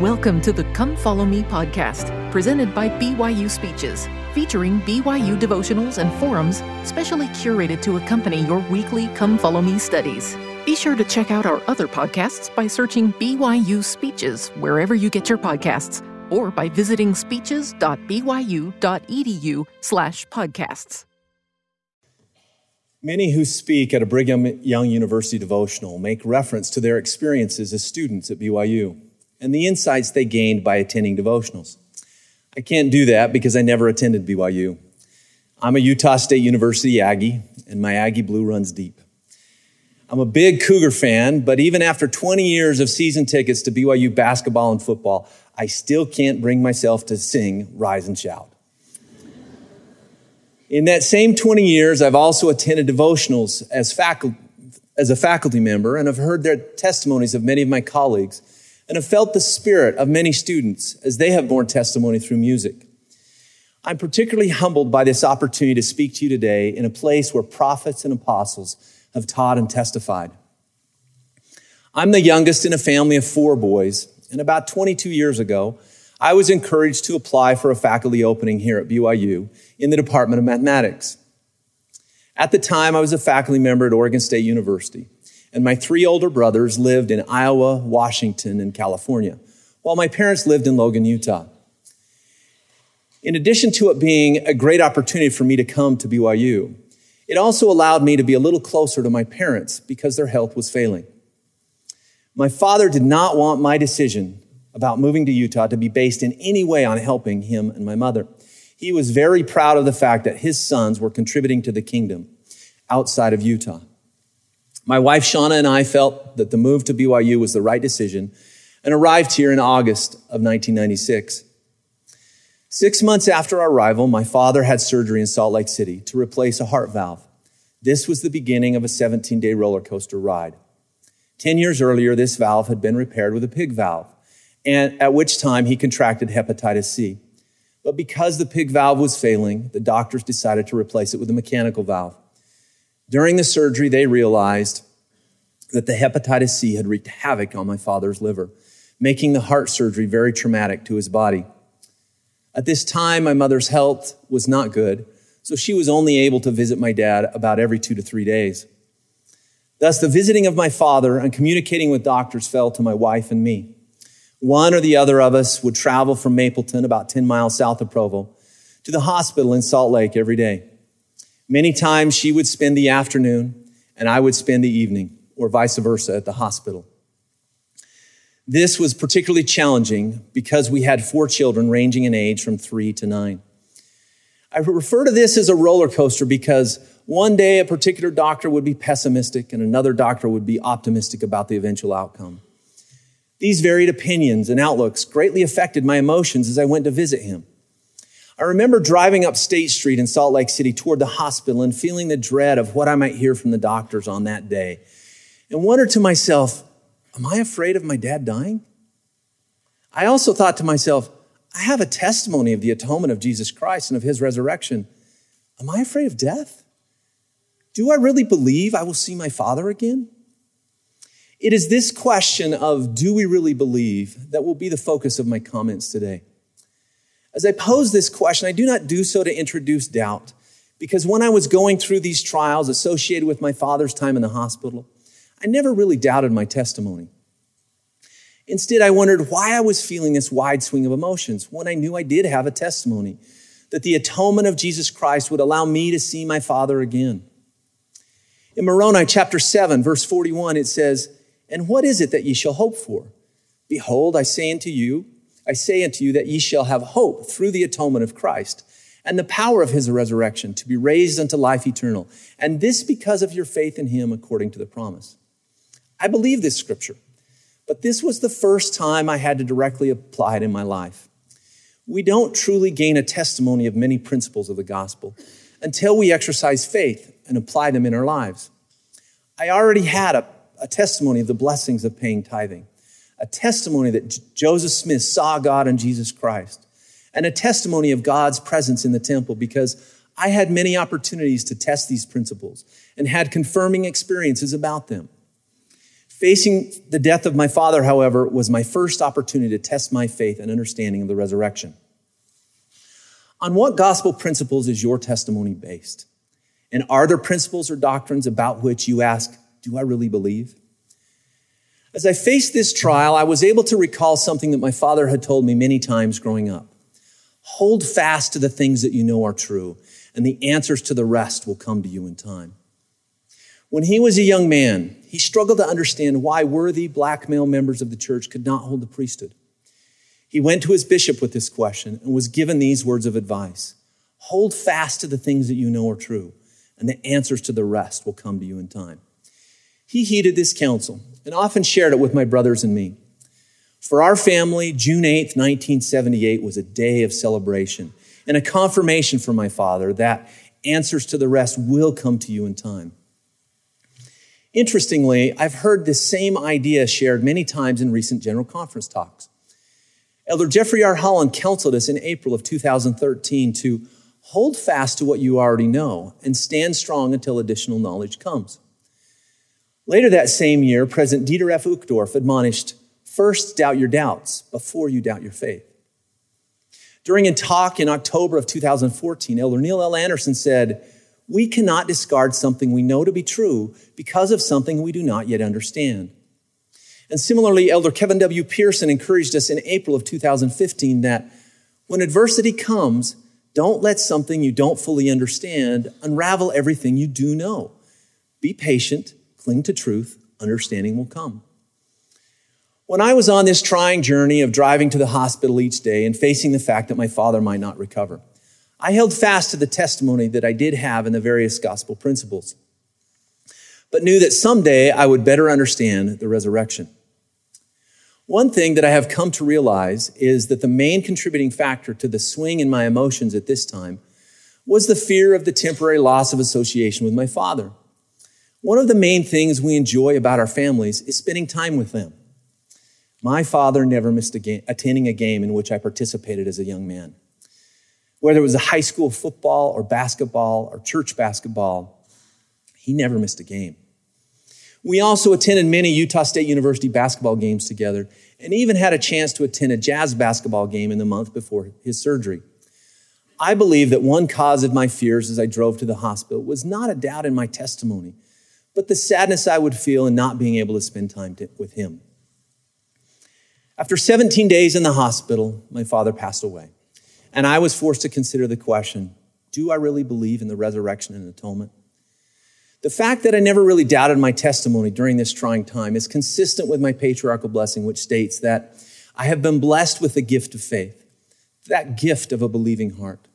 Welcome to the Come Follow Me podcast, presented by BYU Speeches, featuring BYU devotionals and forums specially curated to accompany your weekly Come Follow Me studies. Be sure to check out our other podcasts by searching BYU Speeches wherever you get your podcasts or by visiting speeches.byu.edu slash podcasts. Many who speak at a Brigham Young University devotional make reference to their experiences as students at BYU and the insights they gained by attending devotionals. I can't do that because I never attended BYU. I'm a Utah State University Aggie, and my Aggie blue runs deep. I'm a big Cougar fan, but even after 20 years of season tickets to BYU basketball and football, I still can't bring myself to sing Rise and Shout. In that same 20 years, I've also attended devotionals as, faculty, as a faculty member and I've heard their testimonies of many of my colleagues and have felt the spirit of many students as they have borne testimony through music. I'm particularly humbled by this opportunity to speak to you today in a place where prophets and apostles have taught and testified. I'm the youngest in a family of four boys, and about 22 years ago, I was encouraged to apply for a faculty opening here at BYU in the Department of Mathematics. At the time, I was a faculty member at Oregon State University and my three older brothers lived in Iowa, Washington, and California, while my parents lived in Logan, Utah. In addition to it being a great opportunity for me to come to BYU, it also allowed me to be a little closer to my parents because their health was failing. My father did not want my decision about moving to Utah to be based in any way on helping him and my mother. He was very proud of the fact that his sons were contributing to the kingdom outside of Utah. My wife Shauna and I felt that the move to BYU was the right decision and arrived here in August of 1996. Six months after our arrival, my father had surgery in Salt Lake City to replace a heart valve. This was the beginning of a 17 day roller coaster ride. Ten years earlier, this valve had been repaired with a pig valve, and at which time he contracted hepatitis C. But because the pig valve was failing, the doctors decided to replace it with a mechanical valve. During the surgery, they realized that the hepatitis C had wreaked havoc on my father's liver, making the heart surgery very traumatic to his body. At this time, my mother's health was not good, so she was only able to visit my dad about every two to three days. Thus, the visiting of my father and communicating with doctors fell to my wife and me. One or the other of us would travel from Mapleton, about 10 miles south of Provo, to the hospital in Salt Lake every day. Many times she would spend the afternoon and I would spend the evening, or vice versa, at the hospital. This was particularly challenging because we had four children ranging in age from three to nine. I refer to this as a roller coaster because one day a particular doctor would be pessimistic and another doctor would be optimistic about the eventual outcome. These varied opinions and outlooks greatly affected my emotions as I went to visit him. I remember driving up State Street in Salt Lake City toward the hospital and feeling the dread of what I might hear from the doctors on that day and wondered to myself, am I afraid of my dad dying? I also thought to myself, I have a testimony of the atonement of Jesus Christ and of his resurrection. Am I afraid of death? Do I really believe I will see my father again? It is this question of do we really believe that will be the focus of my comments today. As I pose this question, I do not do so to introduce doubt, because when I was going through these trials associated with my father's time in the hospital, I never really doubted my testimony. Instead, I wondered why I was feeling this wide swing of emotions when I knew I did have a testimony that the atonement of Jesus Christ would allow me to see my father again. In Moroni chapter 7, verse 41, it says, And what is it that ye shall hope for? Behold, I say unto you, I say unto you that ye shall have hope through the atonement of Christ and the power of his resurrection to be raised unto life eternal. And this because of your faith in him according to the promise. I believe this scripture, but this was the first time I had to directly apply it in my life. We don't truly gain a testimony of many principles of the gospel until we exercise faith and apply them in our lives. I already had a, a testimony of the blessings of paying tithing a testimony that Joseph Smith saw God in Jesus Christ, and a testimony of God's presence in the temple because I had many opportunities to test these principles and had confirming experiences about them. Facing the death of my father, however, was my first opportunity to test my faith and understanding of the resurrection. On what gospel principles is your testimony based? And are there principles or doctrines about which you ask, do I really believe? As I faced this trial, I was able to recall something that my father had told me many times growing up. Hold fast to the things that you know are true, and the answers to the rest will come to you in time. When he was a young man, he struggled to understand why worthy black male members of the church could not hold the priesthood. He went to his bishop with this question and was given these words of advice Hold fast to the things that you know are true, and the answers to the rest will come to you in time. He heeded this counsel and often shared it with my brothers and me. For our family, June 8th, 1978 was a day of celebration and a confirmation for my father that answers to the rest will come to you in time. Interestingly, I've heard this same idea shared many times in recent General Conference talks. Elder Jeffrey R. Holland counseled us in April of 2013 to hold fast to what you already know and stand strong until additional knowledge comes. Later that same year, President Dieter F. Uchtdorf admonished, first doubt your doubts before you doubt your faith. During a talk in October of 2014, Elder Neil L. Andersen said, we cannot discard something we know to be true because of something we do not yet understand. And similarly, Elder Kevin W. Pearson encouraged us in April of 2015 that when adversity comes, don't let something you don't fully understand unravel everything you do know. Be patient, cling to truth, understanding will come. When I was on this trying journey of driving to the hospital each day and facing the fact that my father might not recover, I held fast to the testimony that I did have in the various gospel principles, but knew that someday I would better understand the resurrection. One thing that I have come to realize is that the main contributing factor to the swing in my emotions at this time was the fear of the temporary loss of association with my father. One of the main things we enjoy about our families is spending time with them. My father never missed a game, attending a game in which I participated as a young man whether it was a high school football or basketball or church basketball, he never missed a game. We also attended many Utah State University basketball games together and even had a chance to attend a jazz basketball game in the month before his surgery. I believe that one cause of my fears as I drove to the hospital was not a doubt in my testimony, but the sadness I would feel in not being able to spend time to, with him. After 17 days in the hospital, my father passed away. And I was forced to consider the question do I really believe in the resurrection and atonement? The fact that I never really doubted my testimony during this trying time is consistent with my patriarchal blessing, which states that I have been blessed with the gift of faith, that gift of a believing heart.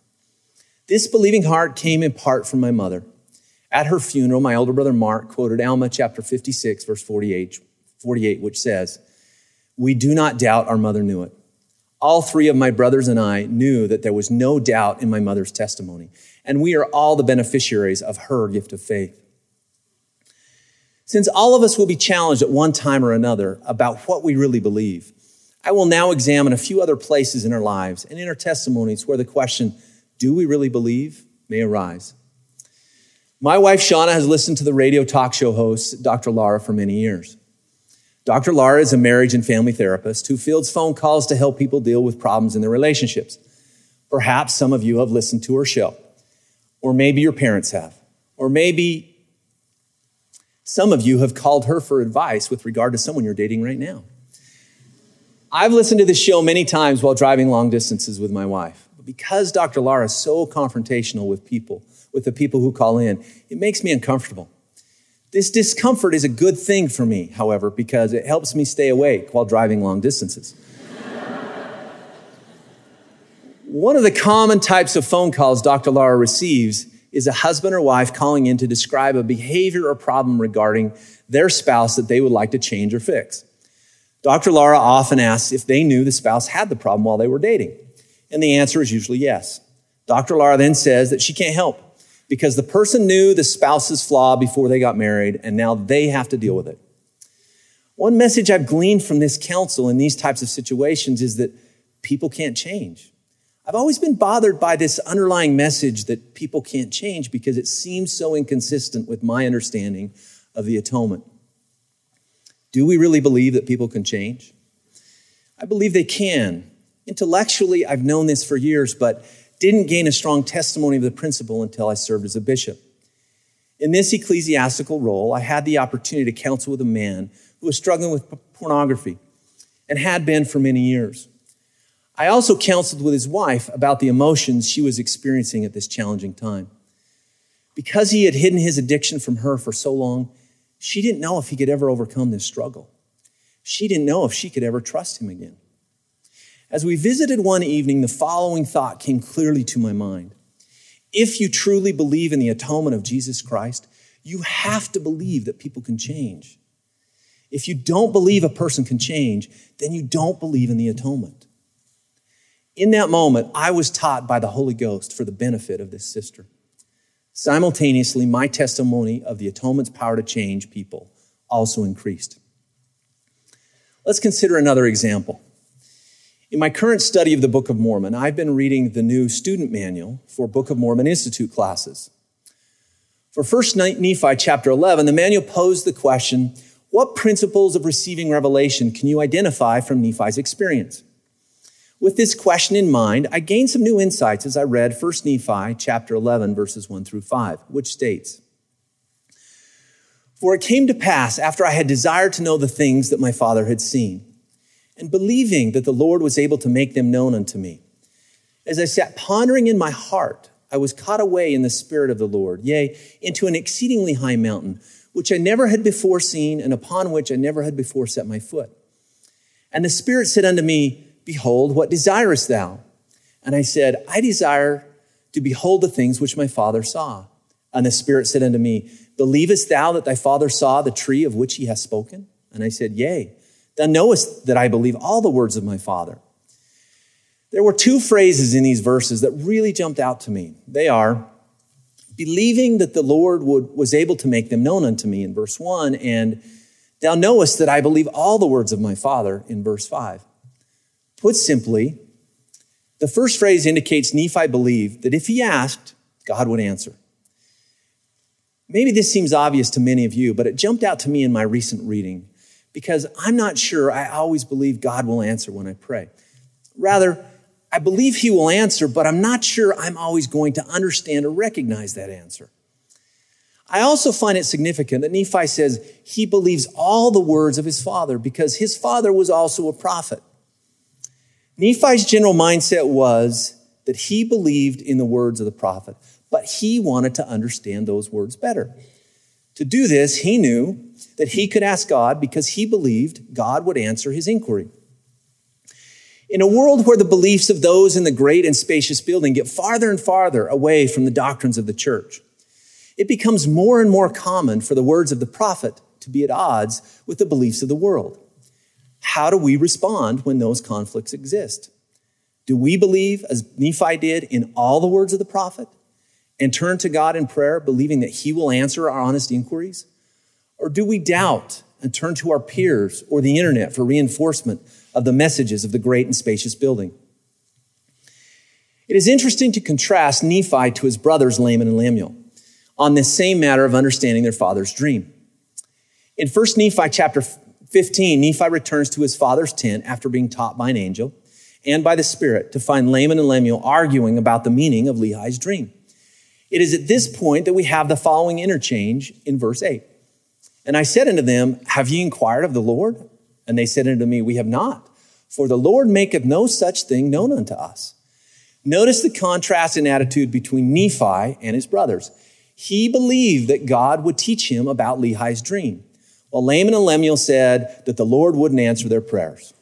This believing heart came in part from my mother. At her funeral, my older brother Mark quoted Alma chapter 56, verse 48, 48 which says, We do not doubt our mother knew it all three of my brothers and I knew that there was no doubt in my mother's testimony, and we are all the beneficiaries of her gift of faith. Since all of us will be challenged at one time or another about what we really believe, I will now examine a few other places in our lives and in our testimonies where the question, do we really believe, may arise. My wife, Shauna, has listened to the radio talk show host, Dr. Laura, for many years. Dr. Laura is a marriage and family therapist who fields phone calls to help people deal with problems in their relationships. Perhaps some of you have listened to her show, or maybe your parents have, or maybe some of you have called her for advice with regard to someone you're dating right now. I've listened to this show many times while driving long distances with my wife. But because Dr. Laura is so confrontational with people, with the people who call in, it makes me uncomfortable. This discomfort is a good thing for me, however, because it helps me stay awake while driving long distances. One of the common types of phone calls Dr. Laura receives is a husband or wife calling in to describe a behavior or problem regarding their spouse that they would like to change or fix. Dr. Laura often asks if they knew the spouse had the problem while they were dating. And the answer is usually yes. Dr. Laura then says that she can't help because the person knew the spouse's flaw before they got married, and now they have to deal with it. One message I've gleaned from this counsel in these types of situations is that people can't change. I've always been bothered by this underlying message that people can't change because it seems so inconsistent with my understanding of the atonement. Do we really believe that people can change? I believe they can. Intellectually, I've known this for years, but didn't gain a strong testimony of the principle until I served as a bishop. In this ecclesiastical role, I had the opportunity to counsel with a man who was struggling with pornography and had been for many years. I also counseled with his wife about the emotions she was experiencing at this challenging time. Because he had hidden his addiction from her for so long, she didn't know if he could ever overcome this struggle. She didn't know if she could ever trust him again. As we visited one evening, the following thought came clearly to my mind. If you truly believe in the atonement of Jesus Christ, you have to believe that people can change. If you don't believe a person can change, then you don't believe in the atonement. In that moment, I was taught by the Holy Ghost for the benefit of this sister. Simultaneously, my testimony of the atonement's power to change people also increased. Let's consider another example. In my current study of the Book of Mormon, I've been reading the new student manual for Book of Mormon Institute classes. For 1 Nephi chapter 11, the manual posed the question, what principles of receiving revelation can you identify from Nephi's experience? With this question in mind, I gained some new insights as I read 1 Nephi chapter 11 verses 1 through 5, which states, For it came to pass after I had desired to know the things that my father had seen, and believing that the Lord was able to make them known unto me. As I sat pondering in my heart, I was caught away in the spirit of the Lord, yea, into an exceedingly high mountain, which I never had before seen, and upon which I never had before set my foot. And the Spirit said unto me, Behold, what desirest thou? And I said, I desire to behold the things which my father saw. And the Spirit said unto me, Believest thou that thy father saw the tree of which he hath spoken? And I said, Yea. Thou knowest that I believe all the words of my father. There were two phrases in these verses that really jumped out to me. They are, believing that the Lord would, was able to make them known unto me in verse 1, and thou knowest that I believe all the words of my Father in verse 5. Put simply, the first phrase indicates Nephi believed that if he asked, God would answer. Maybe this seems obvious to many of you, but it jumped out to me in my recent reading because I'm not sure I always believe God will answer when I pray. Rather, I believe he will answer, but I'm not sure I'm always going to understand or recognize that answer. I also find it significant that Nephi says he believes all the words of his father because his father was also a prophet. Nephi's general mindset was that he believed in the words of the prophet, but he wanted to understand those words better. To do this, he knew that he could ask God because he believed God would answer his inquiry. In a world where the beliefs of those in the great and spacious building get farther and farther away from the doctrines of the church, it becomes more and more common for the words of the prophet to be at odds with the beliefs of the world. How do we respond when those conflicts exist? Do we believe, as Nephi did, in all the words of the prophet and turn to God in prayer, believing that he will answer our honest inquiries? Or do we doubt and turn to our peers or the internet for reinforcement of the messages of the great and spacious building? It is interesting to contrast Nephi to his brothers Laman and Lemuel on this same matter of understanding their father's dream. In 1 Nephi chapter 15, Nephi returns to his father's tent after being taught by an angel and by the Spirit to find Laman and Lemuel arguing about the meaning of Lehi's dream. It is at this point that we have the following interchange in verse 8. And I said unto them, Have ye inquired of the Lord? And they said unto me, We have not, for the Lord maketh no such thing known unto us. Notice the contrast in attitude between Nephi and his brothers. He believed that God would teach him about Lehi's dream. while Laman and Lemuel said that the Lord wouldn't answer their prayers.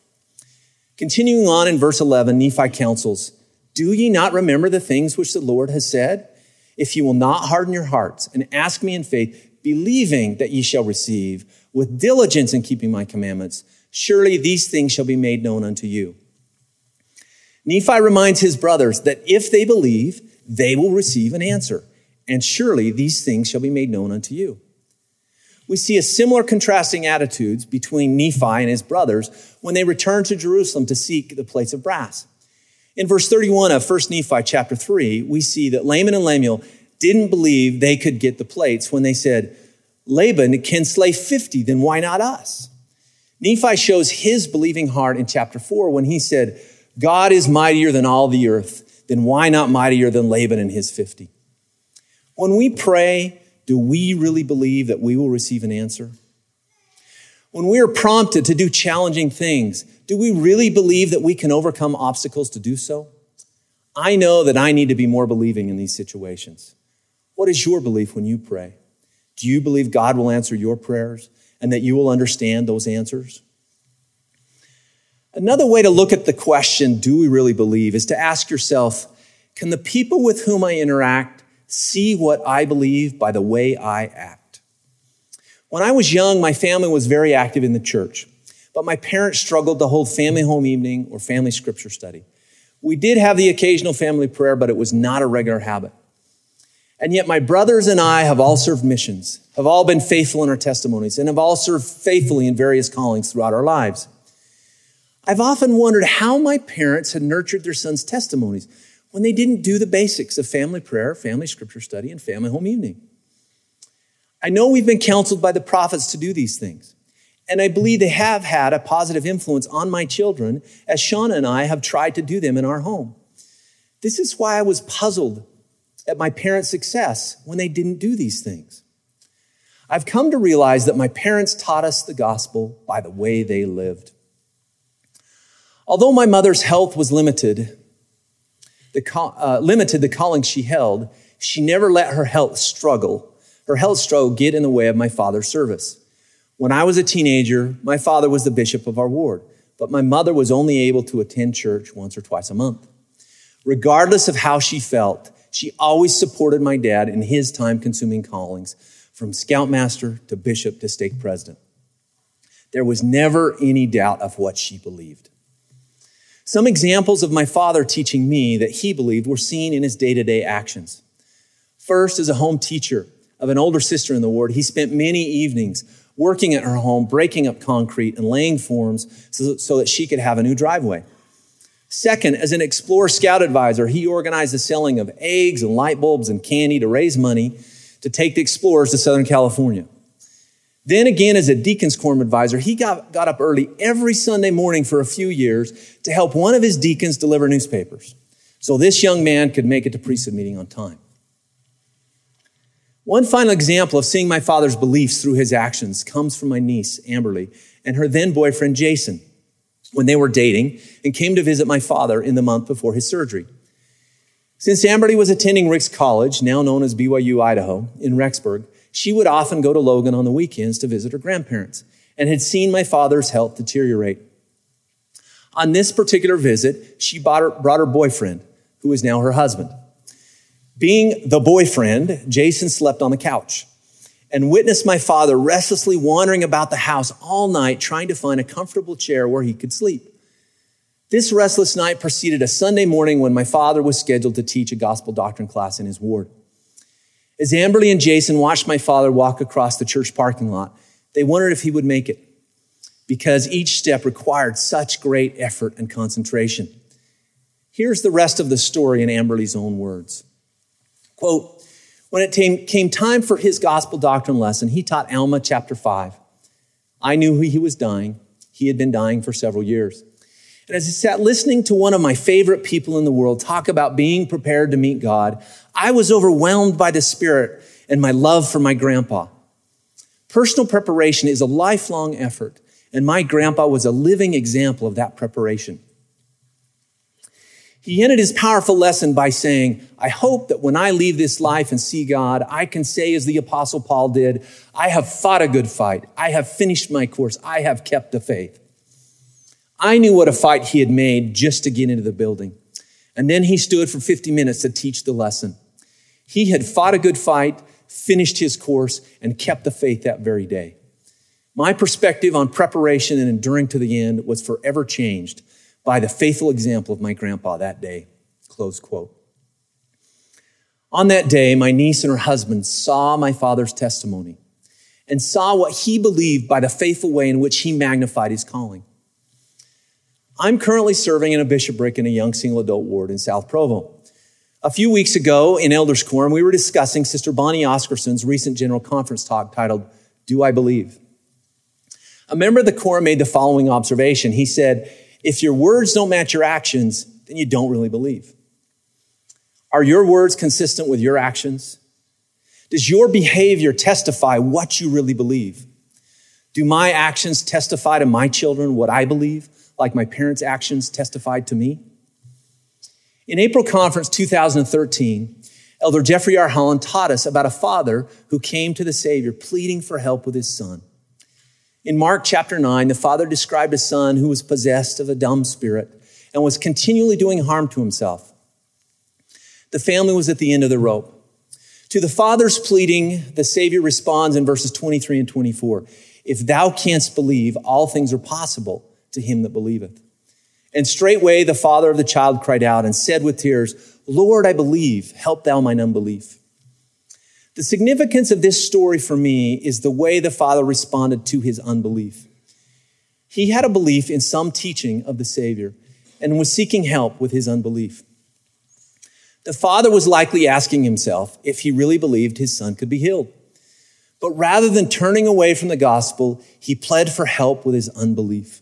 Continuing on in verse 11, Nephi counsels, Do ye not remember the things which the Lord has said? If ye will not harden your hearts and ask me in faith, believing that ye shall receive with diligence in keeping my commandments, surely these things shall be made known unto you. Nephi reminds his brothers that if they believe, they will receive an answer, and surely these things shall be made known unto you we see a similar contrasting attitudes between Nephi and his brothers when they return to Jerusalem to seek the plates of brass. In verse 31 of 1 Nephi chapter 3, we see that Laman and Lemuel didn't believe they could get the plates when they said, Laban can slay 50, then why not us? Nephi shows his believing heart in chapter 4 when he said, God is mightier than all the earth, then why not mightier than Laban and his 50? When we pray, do we really believe that we will receive an answer? When we are prompted to do challenging things, do we really believe that we can overcome obstacles to do so? I know that I need to be more believing in these situations. What is your belief when you pray? Do you believe God will answer your prayers and that you will understand those answers? Another way to look at the question, do we really believe, is to ask yourself, can the people with whom I interact see what I believe by the way I act? When I was young, my family was very active in the church, but my parents struggled to hold family home evening or family scripture study. We did have the occasional family prayer, but it was not a regular habit. And yet my brothers and I have all served missions, have all been faithful in our testimonies, and have all served faithfully in various callings throughout our lives. I've often wondered how my parents had nurtured their sons' testimonies when they didn't do the basics of family prayer, family scripture study, and family home evening. I know we've been counseled by the prophets to do these things, and I believe they have had a positive influence on my children as Shauna and I have tried to do them in our home. This is why I was puzzled at my parents' success when they didn't do these things. I've come to realize that my parents taught us the gospel by the way they lived. Although my mother's health was limited, the, uh, limited the calling she held, she never let her health struggle, her health struggle get in the way of my father's service. When I was a teenager, my father was the bishop of our ward, but my mother was only able to attend church once or twice a month. Regardless of how she felt, she always supported my dad in his time consuming callings, from scoutmaster to bishop to stake president. There was never any doubt of what she believed. Some examples of my father teaching me that he believed were seen in his day to day actions. First, as a home teacher of an older sister in the ward, he spent many evenings working at her home, breaking up concrete and laying forms so, so that she could have a new driveway. Second, as an Explorer Scout advisor, he organized the selling of eggs and light bulbs and candy to raise money to take the explorers to Southern California. Then again, as a deacon's quorum advisor, he got, got up early every Sunday morning for a few years to help one of his deacons deliver newspapers. So this young man could make it to priesthood meeting on time. One final example of seeing my father's beliefs through his actions comes from my niece, Amberly, and her then boyfriend, Jason, when they were dating and came to visit my father in the month before his surgery. Since Amberly was attending Ricks College, now known as BYU Idaho, in Rexburg, she would often go to Logan on the weekends to visit her grandparents and had seen my father's health deteriorate. On this particular visit, she brought her, brought her boyfriend, who is now her husband. Being the boyfriend, Jason slept on the couch and witnessed my father restlessly wandering about the house all night trying to find a comfortable chair where he could sleep. This restless night preceded a Sunday morning when my father was scheduled to teach a gospel doctrine class in his ward. As Amberly and Jason watched my father walk across the church parking lot, they wondered if he would make it because each step required such great effort and concentration. Here's the rest of the story in Amberly's own words. Quote, when it came time for his gospel doctrine lesson, he taught Alma chapter 5. I knew he was dying. He had been dying for several years. And as I sat listening to one of my favorite people in the world talk about being prepared to meet God, I was overwhelmed by the Spirit and my love for my grandpa. Personal preparation is a lifelong effort, and my grandpa was a living example of that preparation. He ended his powerful lesson by saying, I hope that when I leave this life and see God, I can say, as the Apostle Paul did, I have fought a good fight. I have finished my course. I have kept the faith. I knew what a fight he had made just to get into the building. And then he stood for 50 minutes to teach the lesson. He had fought a good fight, finished his course, and kept the faith that very day. My perspective on preparation and enduring to the end was forever changed by the faithful example of my grandpa that day. Close quote. On that day, my niece and her husband saw my father's testimony and saw what he believed by the faithful way in which he magnified his calling. I'm currently serving in a bishopric in a young single adult ward in South Provo. A few weeks ago in Elders Quorum, we were discussing Sister Bonnie Oscarson's recent general conference talk titled, Do I Believe? A member of the quorum made the following observation. He said, if your words don't match your actions, then you don't really believe. Are your words consistent with your actions? Does your behavior testify what you really believe? Do my actions testify to my children what I believe, like my parents' actions testified to me? In April Conference 2013, Elder Jeffrey R. Holland taught us about a father who came to the Savior pleading for help with his son. In Mark chapter 9, the father described a son who was possessed of a dumb spirit and was continually doing harm to himself. The family was at the end of the rope. To the father's pleading, the Savior responds in verses 23 and 24 If thou canst believe, all things are possible to him that believeth. And straightway the father of the child cried out and said with tears, Lord, I believe, help thou mine unbelief. The significance of this story for me is the way the father responded to his unbelief. He had a belief in some teaching of the Savior and was seeking help with his unbelief. The father was likely asking himself if he really believed his son could be healed. But rather than turning away from the gospel, he pled for help with his unbelief.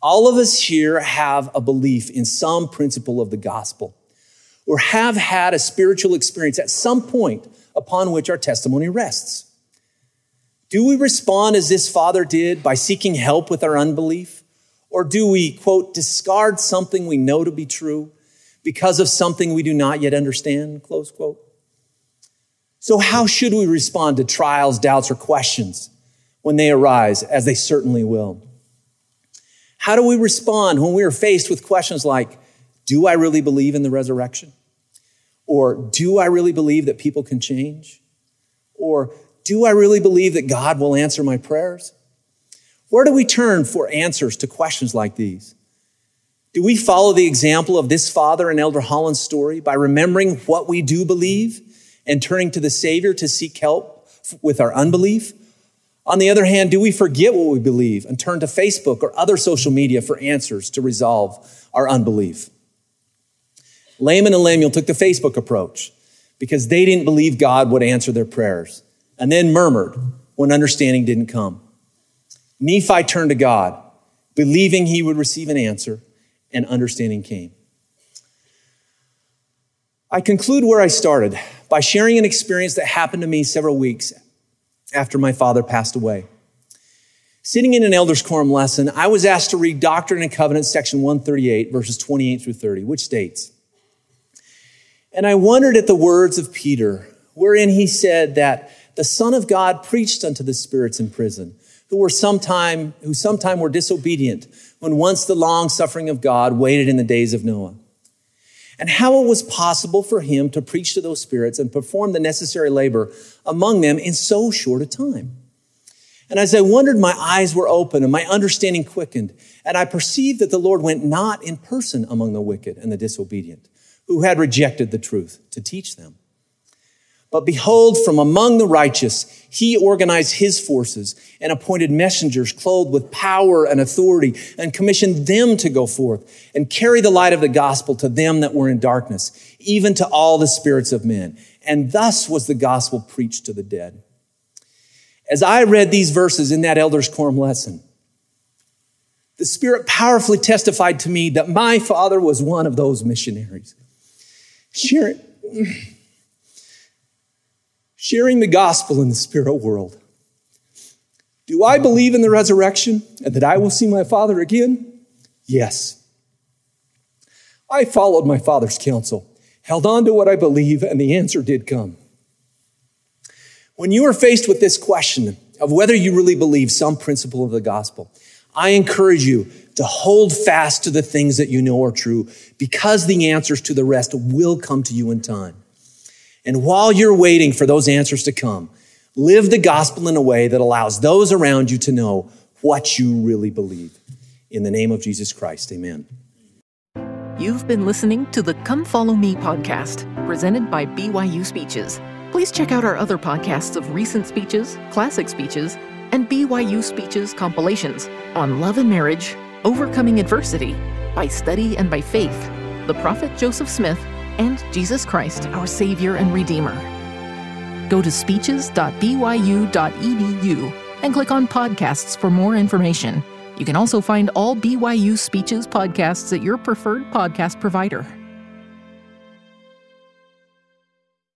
All of us here have a belief in some principle of the gospel or have had a spiritual experience at some point upon which our testimony rests. Do we respond as this father did by seeking help with our unbelief? Or do we, quote, discard something we know to be true because of something we do not yet understand, close quote? So, how should we respond to trials, doubts, or questions when they arise, as they certainly will? How do we respond when we are faced with questions like, Do I really believe in the resurrection? Or do I really believe that people can change? Or do I really believe that God will answer my prayers? Where do we turn for answers to questions like these? Do we follow the example of this father in Elder Holland's story by remembering what we do believe and turning to the Savior to seek help with our unbelief? On the other hand, do we forget what we believe and turn to Facebook or other social media for answers to resolve our unbelief? Laman and Lemuel took the Facebook approach because they didn't believe God would answer their prayers and then murmured when understanding didn't come. Nephi turned to God, believing he would receive an answer, and understanding came. I conclude where I started by sharing an experience that happened to me several weeks after my father passed away. Sitting in an elders quorum lesson, I was asked to read Doctrine and Covenants, section 138, verses 28 through 30, which states, and I wondered at the words of Peter, wherein he said that the Son of God preached unto the spirits in prison, who were sometime, who sometime were disobedient, when once the long suffering of God waited in the days of Noah. And how it was possible for him to preach to those spirits and perform the necessary labor among them in so short a time. And as I wondered, my eyes were open and my understanding quickened, and I perceived that the Lord went not in person among the wicked and the disobedient who had rejected the truth to teach them. But behold, from among the righteous, he organized his forces and appointed messengers clothed with power and authority and commissioned them to go forth and carry the light of the gospel to them that were in darkness, even to all the spirits of men. And thus was the gospel preached to the dead. As I read these verses in that elders quorum lesson, the Spirit powerfully testified to me that my father was one of those missionaries sharing, sharing the gospel in the spirit world. Do I believe in the resurrection and that I will see my Father again? Yes. I followed my Father's counsel, held on to what I believe, and the answer did come. When you are faced with this question of whether you really believe some principle of the gospel, I encourage you to hold fast to the things that you know are true because the answers to the rest will come to you in time. And while you're waiting for those answers to come, live the gospel in a way that allows those around you to know what you really believe. In the name of Jesus Christ, amen. You've been listening to the Come Follow Me podcast, presented by BYU Speeches. Please check out our other podcasts of recent speeches, classic speeches, and BYU Speeches compilations on love and marriage, overcoming adversity, by study and by faith, the prophet Joseph Smith, and Jesus Christ, our Savior and Redeemer. Go to speeches.byu.edu and click on podcasts for more information. You can also find all BYU Speeches podcasts at your preferred podcast provider.